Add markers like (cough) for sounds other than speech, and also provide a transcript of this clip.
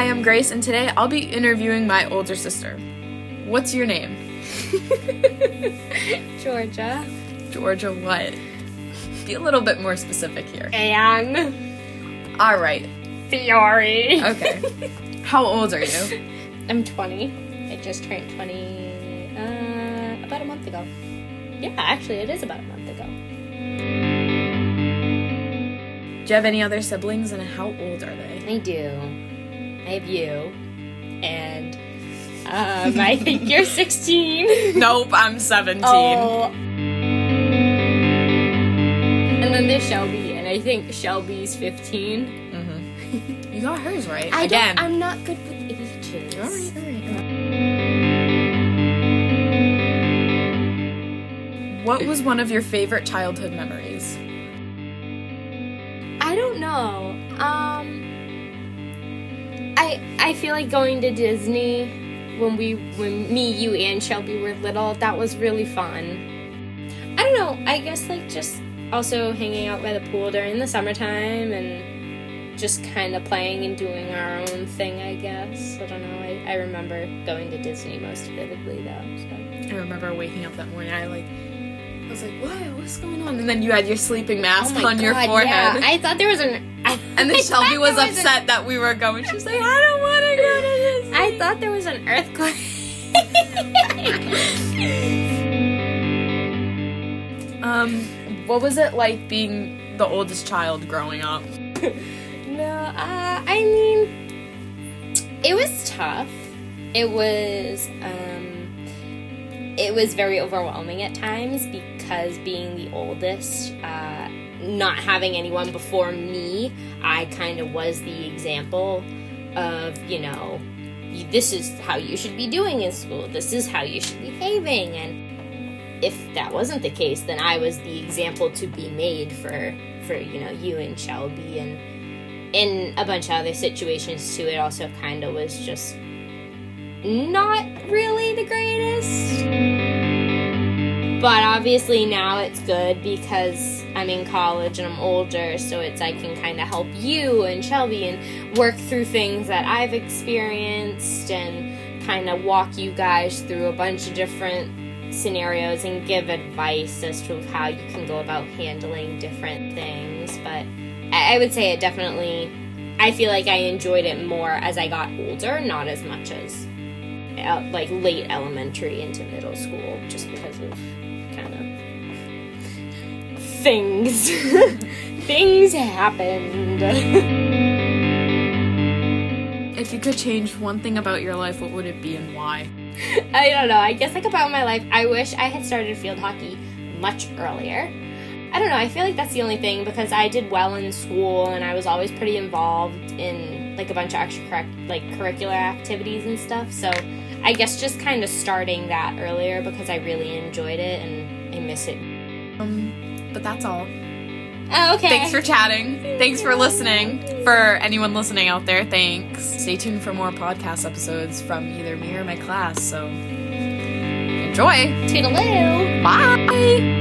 Hi, I'm Grace, and today I'll be interviewing my older sister. What's your name? (laughs) Georgia. Georgia, what? Be a little bit more specific here. And All right. Fiore. Okay. (laughs) How old are you? I'm 20. I just turned 20 uh, about a month ago. Yeah, actually, it is about a month ago. Do you have any other siblings, and how old are they? I do. I have you. And um, I think you're (laughs) 16. Nope, I'm 17. Oh. And then there's Shelby, and I think Shelby's 15. You got hers right. I Again. I'm not good with ages. All right, all right, all right. What was one of your favorite childhood memories? I don't know. Um, I I feel like going to Disney when we when me, you, and Shelby were little. That was really fun. I don't know. I guess like just also hanging out by the pool during the summertime and just kind of playing and doing our own thing. I guess I don't know. I, I remember going to Disney most vividly though. So. I remember waking up that morning. I like, I was like, "What? What's going on?" And then you had your sleeping mask oh on your forehead. Oh Yeah, I thought there was an. (laughs) And then Shelby was an- upset that we were going. She's like, "I don't want to go to Disney." I thought there was an earthquake. (laughs) Um, what was it like being the oldest child growing up? (laughs) no, uh, I mean, it was tough. It was, um, it was very overwhelming at times because being the oldest, uh, not having anyone before me, I kind of was the example of, you know, this is how you should be doing in school. This is how you should be behaving. And if that wasn't the case, then I was the example to be made for, for you know, you and Shelby. And in a bunch of other situations too, it also kind of was just not really the greatest. But obviously now it's good because I'm in college and I'm older, so it's I can kind of help you and Shelby and work through things that I've experienced and kind of walk you guys through a bunch of different scenarios and give advice as to how you can go about handling different things. But I would say it definitely, I feel like I enjoyed it more as I got older, not as much as uh, like late elementary into middle school, just because of kind of things. (laughs) things happened. If you could change one thing about your life, what would it be and why? I don't know. I guess like about my life, I wish I had started field hockey much earlier. I don't know. I feel like that's the only thing because I did well in school and I was always pretty involved in like a bunch of extra like curricular activities and stuff. So I guess just kind of starting that earlier because I really enjoyed it and I miss it. Um, but that's all. Oh, okay. Thanks for chatting. Thanks for listening. For anyone listening out there, thanks. Stay tuned for more podcast episodes from either me or my class. So enjoy. Toodaloo. Bye.